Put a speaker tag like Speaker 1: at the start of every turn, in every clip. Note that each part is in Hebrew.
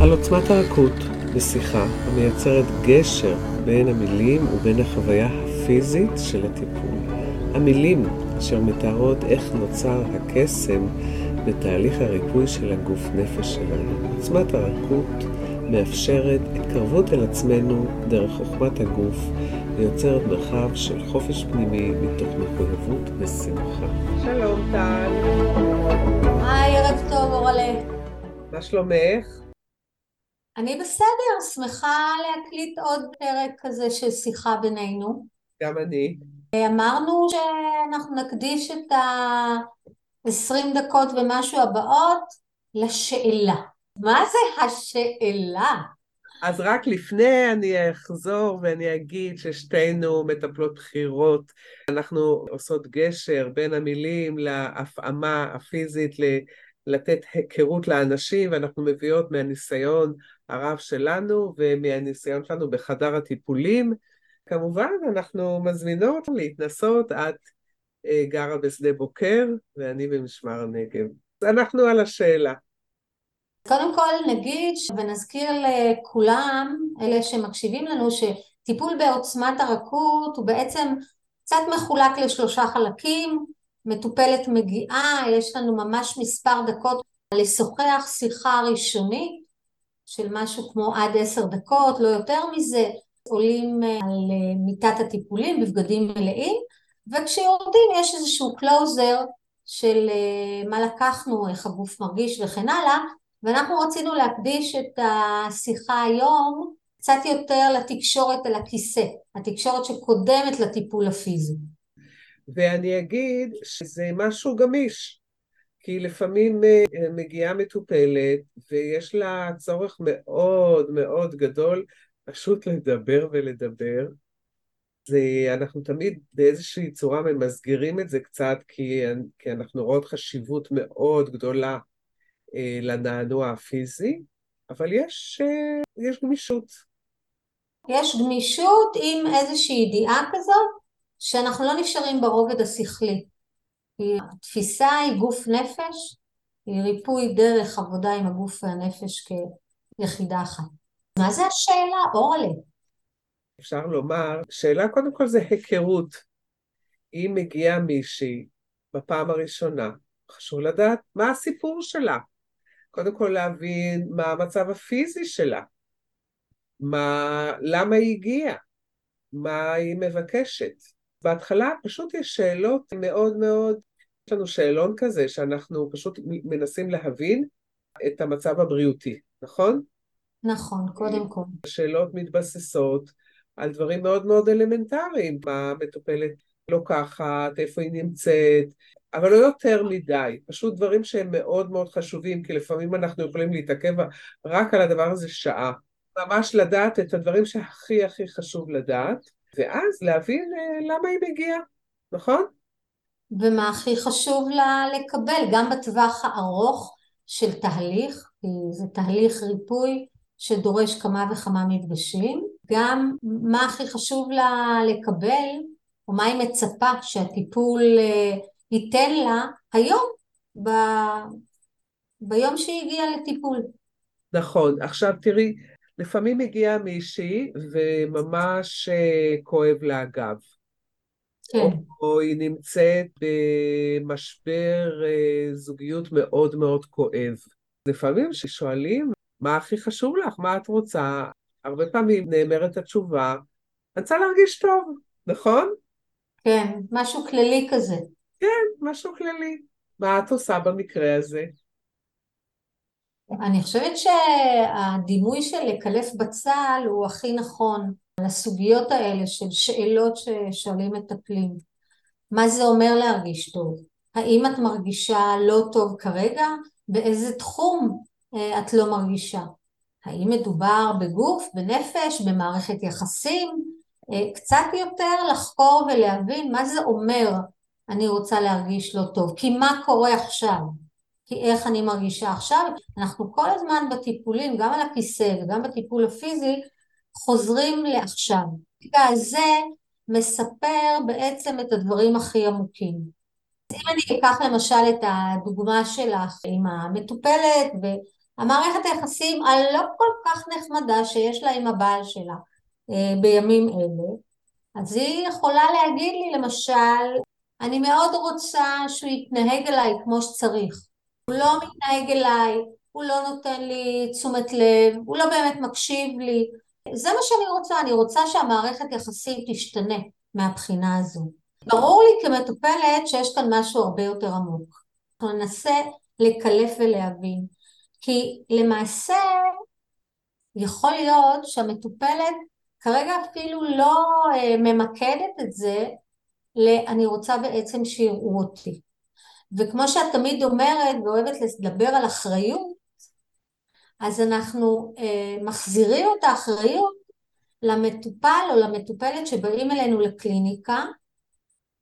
Speaker 1: על עוצמת הרכות בשיחה המייצרת גשר בין המילים ובין החוויה הפיזית של הטיפול. המילים אשר מתארות איך נוצר הקסם בתהליך הריפוי של הגוף נפש שלנו. עוצמת הרכות מאפשרת התקרבות אל עצמנו דרך חוכמת הגוף ויוצרת מרחב של חופש פנימי מתוך מחויבות ושמחה. שלום טל.
Speaker 2: היי, ערב טוב, אורלה.
Speaker 1: מה שלומך?
Speaker 2: אני בסדר, שמחה להקליט עוד פרק כזה של שיחה בינינו.
Speaker 1: גם אני.
Speaker 2: אמרנו שאנחנו נקדיש את ה-20 דקות ומשהו הבאות לשאלה. מה זה השאלה?
Speaker 1: אז רק לפני אני אחזור ואני אגיד ששתינו מטפלות בכירות. אנחנו עושות גשר בין המילים להפעמה הפיזית, לתת היכרות לאנשים, ואנחנו מביאות מהניסיון הרב שלנו ומהניסיון שלנו בחדר הטיפולים. כמובן, אנחנו מזמינות להתנסות, את אה, גרה בשדה בוקר ואני במשמר הנגב. אנחנו על השאלה.
Speaker 2: קודם כל נגיד ונזכיר לכולם, אלה שמקשיבים לנו, שטיפול בעוצמת הרכות הוא בעצם קצת מחולק לשלושה חלקים, מטופלת מגיעה, יש לנו ממש מספר דקות לשוחח שיחה ראשונית של משהו כמו עד עשר דקות, לא יותר מזה, עולים על מיטת הטיפולים בבגדים מלאים, וכשיורדים יש איזשהו קלוזר של מה לקחנו, איך הגוף מרגיש וכן הלאה, ואנחנו רצינו להקדיש את השיחה היום קצת יותר לתקשורת על הכיסא, התקשורת שקודמת לטיפול הפיזי.
Speaker 1: ואני אגיד שזה משהו גמיש, כי לפעמים אה, מגיעה מטופלת ויש לה צורך מאוד מאוד גדול פשוט לדבר ולדבר. זה, אנחנו תמיד באיזושהי צורה ממסגרים את זה קצת, כי, כי אנחנו רואות חשיבות מאוד גדולה אה, לנענוע הפיזי, אבל יש, אה, יש גמישות.
Speaker 2: יש גמישות עם איזושהי ידיעה כזאת שאנחנו לא נשארים ברובד השכלי. התפיסה היא גוף נפש, היא ריפוי דרך עבודה עם הגוף והנפש כיחידה אחת. מה זה השאלה, אורלי?
Speaker 1: אפשר לומר, שאלה קודם כל זה היכרות. אם מגיעה מישהי בפעם הראשונה, חשוב לדעת מה הסיפור שלה. קודם כל להבין מה המצב הפיזי שלה, מה, למה היא הגיעה, מה היא מבקשת. בהתחלה פשוט יש שאלות מאוד מאוד, לנו שאלון כזה שאנחנו פשוט מנסים להבין את המצב הבריאותי, נכון?
Speaker 2: נכון, קודם כל.
Speaker 1: שאלות מתבססות על דברים מאוד מאוד אלמנטריים, מה המטופלת לוקחת, איפה היא נמצאת, אבל לא יותר מדי, פשוט דברים שהם מאוד מאוד חשובים, כי לפעמים אנחנו יכולים להתעכב רק על הדבר הזה שעה. ממש לדעת את הדברים שהכי הכי חשוב לדעת, ואז להבין אה, למה היא מגיעה, נכון?
Speaker 2: ומה הכי חשוב לה לקבל, גם בטווח הארוך של תהליך, כי זה תהליך ריפוי שדורש כמה וכמה מפגשים, גם מה הכי חשוב לה לקבל, או מה היא מצפה שהטיפול אה, ייתן לה היום, ב... ביום שהיא הגיעה לטיפול.
Speaker 1: נכון. עכשיו תראי, לפעמים מגיעה מישהי וממש אה, כואב לה הגב.
Speaker 2: כן.
Speaker 1: או, או היא נמצאת במשבר אה, זוגיות מאוד מאוד כואב. לפעמים כששואלים מה הכי חשוב לך, מה את רוצה, הרבה פעמים נאמרת התשובה, אני רוצה להרגיש טוב, נכון?
Speaker 2: כן, משהו כללי כזה.
Speaker 1: כן, משהו כללי. מה את עושה במקרה הזה?
Speaker 2: אני חושבת שהדימוי של לקלף בצל הוא הכי נכון לסוגיות האלה של שאלות ששואלים מטפלים. מה זה אומר להרגיש טוב? האם את מרגישה לא טוב כרגע? באיזה תחום אה, את לא מרגישה? האם מדובר בגוף, בנפש, במערכת יחסים? אה, קצת יותר לחקור ולהבין מה זה אומר אני רוצה להרגיש לא טוב, כי מה קורה עכשיו? כי איך אני מרגישה עכשיו? אנחנו כל הזמן בטיפולים, גם על הכיסא וגם בטיפול הפיזי, חוזרים לעכשיו. והזה מספר בעצם את הדברים הכי עמוקים. אם אני אקח למשל את הדוגמה שלך עם המטופלת המערכת היחסים הלא כל כך נחמדה שיש לה עם הבעל שלה אה, בימים אלה, אז היא יכולה להגיד לי למשל, אני מאוד רוצה שהוא יתנהג אליי כמו שצריך. הוא לא מתנהג אליי, הוא לא נותן לי תשומת לב, הוא לא באמת מקשיב לי. זה מה שאני רוצה, אני רוצה שהמערכת יחסים תשתנה מהבחינה הזו. ברור לי כמטופלת שיש כאן משהו הרבה יותר עמוק. אנחנו ננסה לקלף ולהבין. כי למעשה יכול להיות שהמטופלת כרגע אפילו לא אה, ממקדת את זה ל- אני רוצה בעצם שיראו אותי. וכמו שאת תמיד אומרת ואוהבת לדבר על אחריות, אז אנחנו אה, מחזירים את האחריות למטופל או למטופלת שבאים אלינו לקליניקה,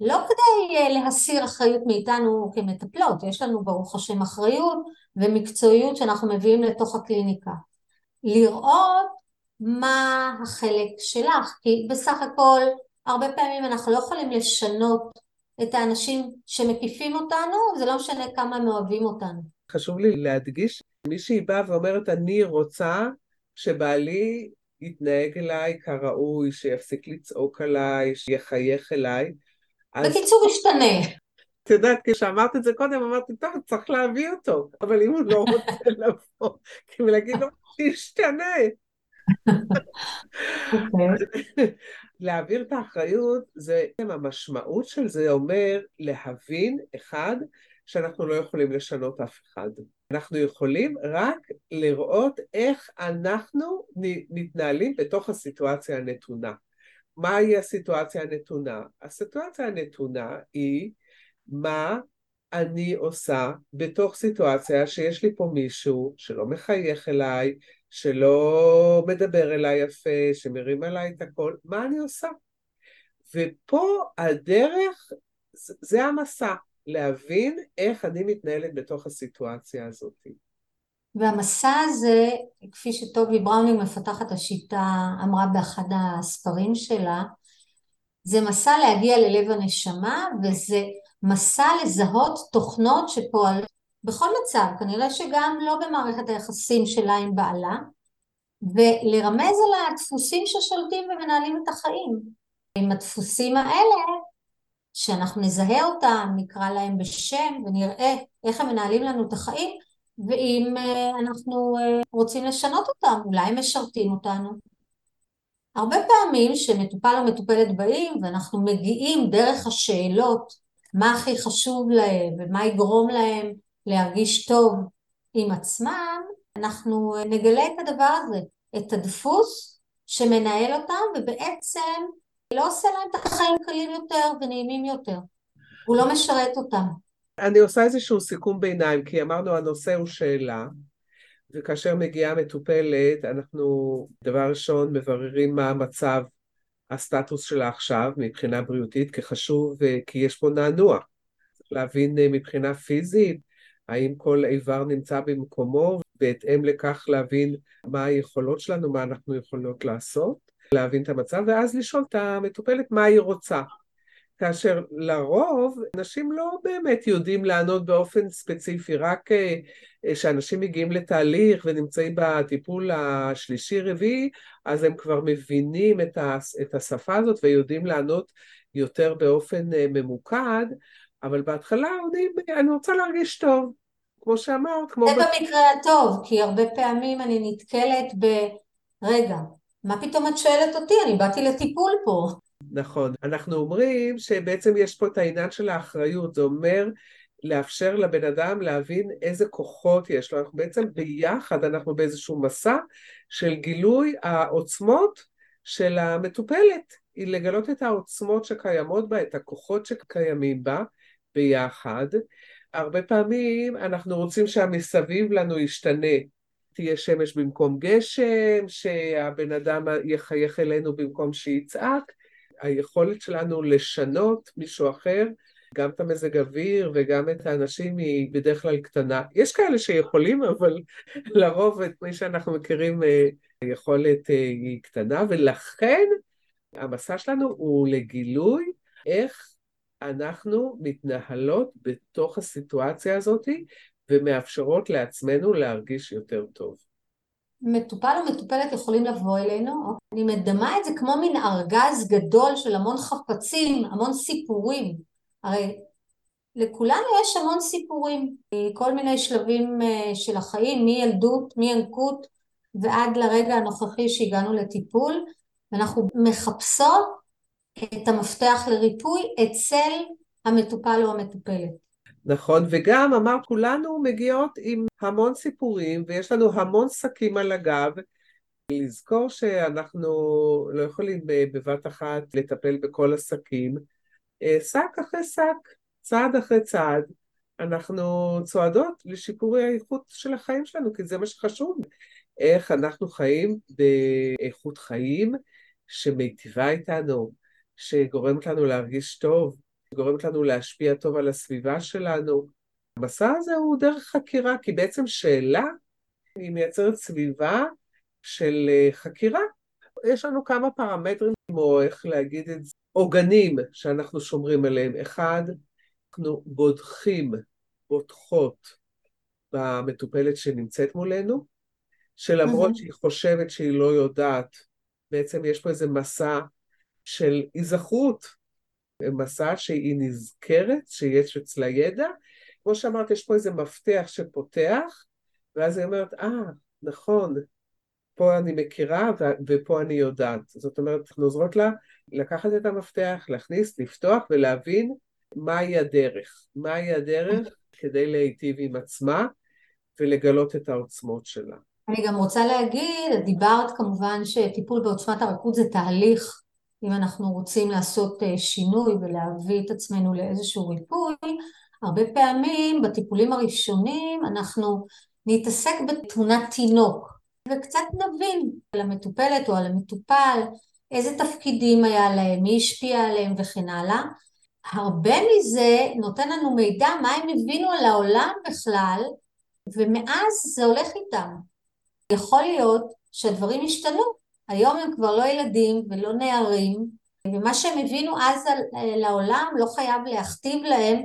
Speaker 2: לא כדי אה, להסיר אחריות מאיתנו כמטפלות, יש לנו ברוך השם אחריות ומקצועיות שאנחנו מביאים לתוך הקליניקה. לראות מה החלק שלך, כי בסך הכל הרבה פעמים אנחנו לא יכולים לשנות את האנשים שמקיפים אותנו, זה לא משנה כמה הם אוהבים אותנו.
Speaker 1: חשוב לי להדגיש, מישהי באה ואומרת, אני רוצה שבעלי יתנהג אליי כראוי, שיפסיק לצעוק עליי, שיחייך אליי.
Speaker 2: אז... בקיצור, ישתנה.
Speaker 1: את יודעת, כשאמרת את זה קודם, אמרתי, טוב, צריך להביא אותו, אבל אם הוא לא רוצה לבוא, כאילו להגיד לו, שישתנה. אוקיי. להעביר את האחריות, זה, המשמעות של זה אומר להבין, אחד, שאנחנו לא יכולים לשנות אף אחד. אנחנו יכולים רק לראות איך אנחנו מתנהלים בתוך הסיטואציה הנתונה. מהי הסיטואציה הנתונה? הסיטואציה הנתונה היא מה אני עושה בתוך סיטואציה שיש לי פה מישהו שלא מחייך אליי, שלא מדבר אליי יפה, שמרים עליי את הכל, מה אני עושה? ופה הדרך, זה המסע, להבין איך אני מתנהלת בתוך הסיטואציה הזאת.
Speaker 2: והמסע הזה, כפי שטובי בראונינג מפתחת השיטה, אמרה באחד הספרים שלה, זה מסע להגיע ללב הנשמה וזה מסע לזהות תוכנות שפועלות בכל מצב, כנראה שגם לא במערכת היחסים שלה עם בעלה, ולרמז על הדפוסים ששולטים ומנהלים את החיים. עם הדפוסים האלה, שאנחנו נזהה אותם, נקרא להם בשם ונראה איך הם מנהלים לנו את החיים, ואם אה, אנחנו אה, רוצים לשנות אותם, אולי הם משרתים אותנו. הרבה פעמים שמטופל או מטופלת באים ואנחנו מגיעים דרך השאלות מה הכי חשוב להם ומה יגרום להם להרגיש טוב עם עצמם, אנחנו נגלה את הדבר הזה, את הדפוס שמנהל אותם ובעצם לא עושה להם את החיים קלים יותר ונעימים יותר. הוא לא משרת אותם.
Speaker 1: אני עושה איזשהו סיכום ביניים, כי אמרנו הנושא הוא שאלה, וכאשר מגיעה מטופלת, אנחנו דבר ראשון מבררים מה המצב, הסטטוס שלה עכשיו מבחינה בריאותית, כי חשוב, כי יש פה נענוע. צריך להבין אה, מבחינה פיזית, האם כל איבר נמצא במקומו, בהתאם לכך להבין מה היכולות שלנו, מה אנחנו יכולות לעשות, להבין את המצב, ואז לשאול את המטופלת מה היא רוצה. כאשר לרוב אנשים לא באמת יודעים לענות באופן ספציפי, רק אה, כשאנשים מגיעים לתהליך ונמצאים בטיפול השלישי-רביעי, אז הם כבר מבינים את השפה הזאת ויודעים לענות יותר באופן אה, ממוקד, אבל בהתחלה עונים, אני רוצה להרגיש טוב, כמו שאמרת, כמו...
Speaker 2: זה במקרה הטוב, כי הרבה פעמים אני נתקלת ב... רגע, מה פתאום את שואלת אותי? אני באתי לטיפול פה.
Speaker 1: נכון. אנחנו אומרים שבעצם יש פה את העניין של האחריות, זה אומר לאפשר לבן אדם להבין איזה כוחות יש לו. אנחנו בעצם ביחד, אנחנו באיזשהו מסע של גילוי העוצמות של המטופלת, היא לגלות את העוצמות שקיימות בה, את הכוחות שקיימים בה ביחד. הרבה פעמים אנחנו רוצים שהמסביב לנו ישתנה. תהיה שמש במקום גשם, שהבן אדם יחייך אלינו במקום שיצעק. היכולת שלנו לשנות מישהו אחר, גם את המזג אוויר וגם את האנשים היא בדרך כלל קטנה. יש כאלה שיכולים, אבל לרוב את מי שאנחנו מכירים אה, היכולת אה, היא קטנה, ולכן המסע שלנו הוא לגילוי איך אנחנו מתנהלות בתוך הסיטואציה הזאת, ומאפשרות לעצמנו להרגיש יותר טוב.
Speaker 2: מטופל או מטופלת יכולים לבוא אלינו, אני מדמה את זה כמו מין ארגז גדול של המון חפצים, המון סיפורים. הרי לכולנו יש המון סיפורים, כל מיני שלבים אה, של החיים, מילדות, מינקות ועד לרגע הנוכחי שהגענו לטיפול, ואנחנו מחפשות את המפתח לריפוי אצל המטופל או המטופלת.
Speaker 1: נכון, וגם אמר כולנו מגיעות עם המון סיפורים ויש לנו המון שקים על הגב. לזכור שאנחנו לא יכולים אה, בבת אחת לטפל בכל השקים, אה, שק אחרי שק, צעד אחרי צעד, אנחנו צועדות לשיפורי האיכות של החיים שלנו, כי זה מה שחשוב. איך אנחנו חיים באיכות חיים שמיטיבה איתנו, שגורמת לנו להרגיש טוב, גורמת לנו להשפיע טוב על הסביבה שלנו. המסע הזה הוא דרך חקירה, כי בעצם שאלה היא מייצרת סביבה של אה, חקירה. יש לנו כמה פרמטרים, כמו איך להגיד את זה, עוגנים שאנחנו שומרים עליהם. אחד, אנחנו בודחים, בוטחות במטופלת שנמצאת מולנו, שלמרות שהיא חושבת שהיא לא יודעת, בעצם יש פה איזה מסע של היזכרות, מסע שהיא נזכרת, שיש אצלה ידע. כמו שאמרת, יש פה איזה מפתח שפותח, ואז היא אומרת, אה, ah, נכון, פה אני מכירה ופה אני יודעת. זאת אומרת, אנחנו עוזרות לה לקחת את המפתח, להכניס, לפתוח ולהבין מהי הדרך. מהי הדרך כדי להיטיב עם עצמה ולגלות את העוצמות שלה.
Speaker 2: אני גם רוצה להגיד, דיברת כמובן שטיפול בעוצמת הרכות זה תהליך, אם אנחנו רוצים לעשות אה, שינוי ולהביא את עצמנו לאיזשהו ריפוי, הרבה פעמים בטיפולים הראשונים אנחנו נתעסק בתמונת תינוק וקצת נבין על המטופלת או על המטופל איזה תפקידים היה להם, מי השפיע עליהם וכן הלאה. הרבה מזה נותן לנו מידע מה הם הבינו על העולם בכלל ומאז זה הולך איתם. יכול להיות שהדברים השתנו, היום הם כבר לא ילדים ולא נערים, ומה שהם הבינו אז לעולם לא חייב להכתיב להם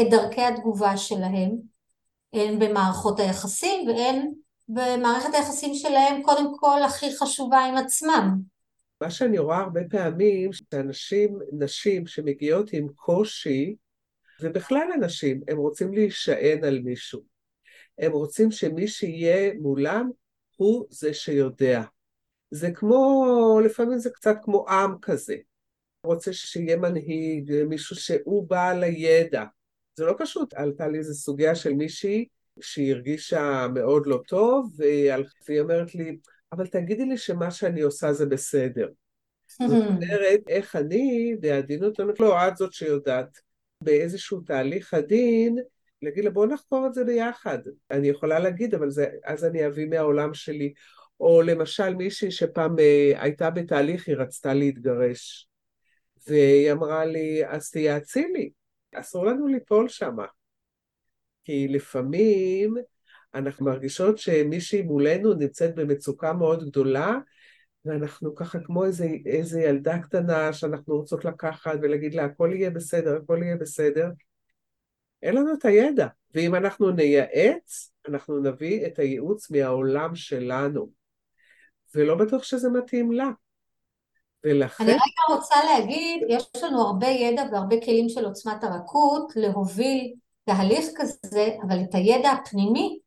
Speaker 2: את דרכי התגובה שלהם, הן במערכות היחסים והן במערכת היחסים שלהם קודם כל הכי חשובה עם עצמם.
Speaker 1: מה שאני רואה הרבה פעמים, שאנשים, נשים שמגיעות עם קושי, ובכלל אנשים, הם רוצים להישען על מישהו. הם רוצים שמי שיהיה מולם הוא זה שיודע. זה כמו, לפעמים זה קצת כמו עם כזה. רוצה שיהיה מנהיג, מישהו שהוא בעל הידע. זה לא פשוט. עלתה לי איזו סוגיה של מישהי שהיא הרגישה מאוד לא טוב, והיא אומרת לי, אבל תגידי לי שמה שאני עושה זה בסדר. זאת אומרת, איך אני, בעדינות, אומרת, לא, את זאת שיודעת. באיזשהו תהליך עדין, להגיד לה בוא נחקור את זה ביחד. אני יכולה להגיד, אבל זה, אז אני אביא מהעולם שלי. או למשל מישהי שפעם אה, הייתה בתהליך, היא רצתה להתגרש. והיא אמרה לי, אז תייעצי לי, אסור לנו ליפול שמה. כי לפעמים אנחנו מרגישות שמישהי מולנו נמצאת במצוקה מאוד גדולה, ואנחנו ככה כמו איזה, איזה ילדה קטנה שאנחנו רוצות לקחת ולהגיד לה, הכל יהיה בסדר, הכל יהיה בסדר. אין לנו את הידע, ואם אנחנו נייעץ, אנחנו נביא את הייעוץ מהעולם שלנו, ולא בטוח שזה מתאים לה.
Speaker 2: ולכן... אני רגע רוצה להגיד, יש לנו הרבה ידע והרבה כלים של עוצמת הרכות להוביל תהליך כזה, אבל את הידע הפנימי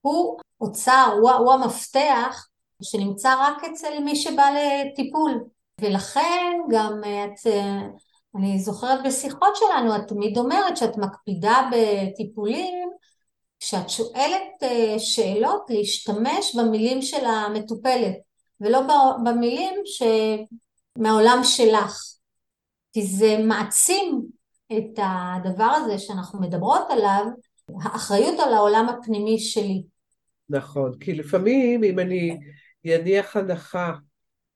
Speaker 2: הוא אוצר, הוא, הוא המפתח שנמצא רק אצל מי שבא לטיפול. ולכן גם את אני זוכרת בשיחות שלנו, את תמיד אומרת שאת מקפידה בטיפולים, כשאת שואלת אה, שאלות, להשתמש במילים של המטופלת, ולא במילים מהעולם שלך. כי זה מעצים את הדבר הזה שאנחנו מדברות עליו, האחריות על העולם הפנימי שלי.
Speaker 1: נכון, כי לפעמים אם אני אניח הנחה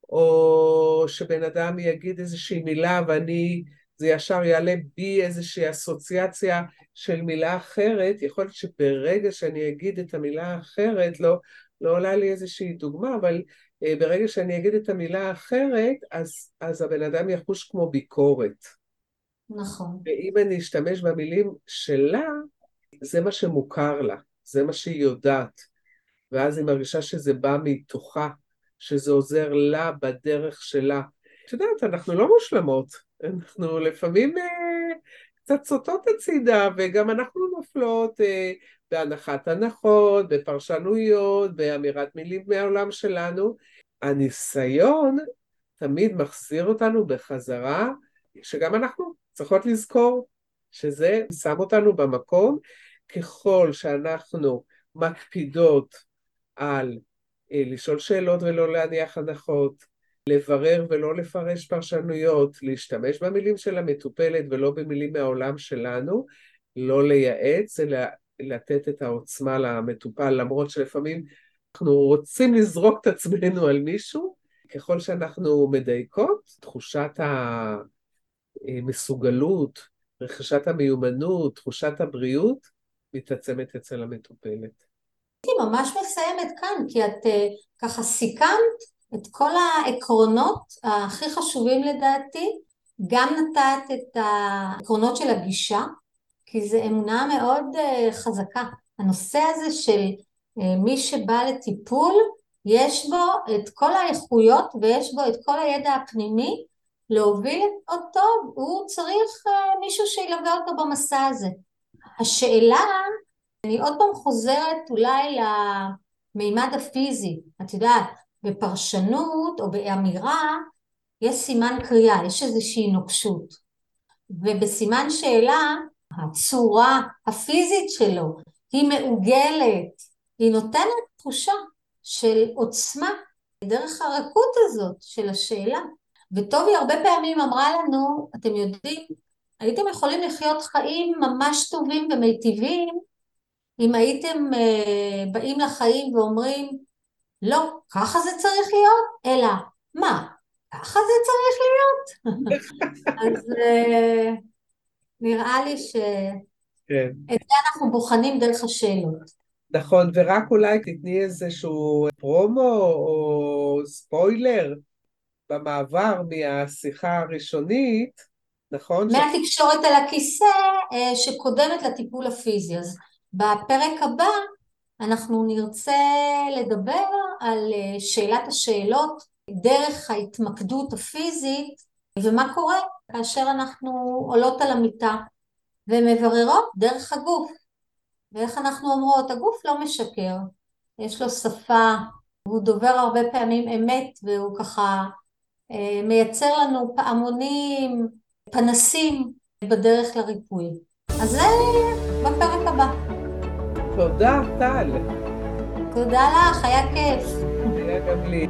Speaker 1: או שבן אדם יגיד איזושהי מילה ואני, זה ישר יעלה בי איזושהי אסוציאציה של מילה אחרת, יכול להיות שברגע שאני אגיד את המילה האחרת, לא, לא עולה לי איזושהי דוגמה, אבל אה, ברגע שאני אגיד את המילה האחרת, אז, אז הבן אדם יחוש כמו ביקורת.
Speaker 2: נכון.
Speaker 1: ואם אני אשתמש במילים שלה, זה מה שמוכר לה. זה מה שהיא יודעת. ואז היא מרגישה שזה בא מתוכה, שזה עוזר לה בדרך שלה. את יודעת, אנחנו לא מושלמות, אנחנו לפעמים אה, קצת סוטות הצידה, וגם אנחנו נופלות אה, בהנחת הנחות, בפרשנויות, באמירת מילים מהעולם שלנו. הניסיון תמיד מחזיר אותנו בחזרה, שגם אנחנו צריכות לזכור שזה שם אותנו במקום ככל שאנחנו מקפידות על אה, לשאול שאלות ולא להניח הנחות, לברר ולא לפרש פרשנויות, להשתמש במילים של המטופלת ולא במילים מהעולם שלנו, לא לייעץ, אלא לתת את העוצמה למטופל, למרות שלפעמים אנחנו רוצים לזרוק את עצמנו על מישהו, ככל שאנחנו מדייקות, תחושת המסוגלות, רכישת המיומנות, תחושת הבריאות, מתעצמת אצל המטופלת.
Speaker 2: הייתי ממש מסיימת כאן, כי את אה, ככה סיכמת את כל העקרונות הכי חשובים לדעתי, גם נתת את העקרונות של הגישה, כי זו אמונה מאוד אה, חזקה. הנושא הזה של אה, מי שבא לטיפול, יש בו את כל האיכויות ויש בו את כל הידע הפנימי להוביל אותו, הוא צריך מישהו שילווה אותו במסע הזה. השאלה אני עוד פעם חוזרת אולי למימד הפיזי, את יודעת, בפרשנות או באמירה יש סימן קריאה, יש איזושהי נוקשות. ובסימן שאלה, הצורה הפיזית שלו היא מעוגלת, היא נותנת תחושה של עוצמה דרך הרכות הזאת של השאלה. וטובי הרבה פעמים אמרה לנו, אתם יודעים, הייתם יכולים לחיות חיים ממש טובים ומיטיבים אם הייתם uh, באים לחיים ואומרים, לא, ככה זה צריך להיות, אלא מה, ככה זה צריך להיות? אז uh, נראה לי שאת כן. זה אנחנו בוחנים דרך השאלות.
Speaker 1: נכון, ורק אולי תתני איזשהו פרומו או ספוילר במעבר מהשיחה הראשונית, נכון?
Speaker 2: מהתקשורת על הכיסא אה, שקודמת לטיפול הפיזי. אז בפרק הבא אנחנו נרצה לדבר על אה, שאלת השאלות דרך ההתמקדות הפיזית ומה קורה כאשר אנחנו עולות על המיטה ומבררות דרך הגוף. ואיך אנחנו אומרות הגוף לא משקר יש לו שפה הוא דובר הרבה פעמים אמת והוא ככה אה, מייצר לנו פעמונים פנסים בדרך לריפוי. אז זה בפרק הבא
Speaker 1: תודה, טל.
Speaker 2: תודה לך, היה כיף.
Speaker 1: היה גם לי.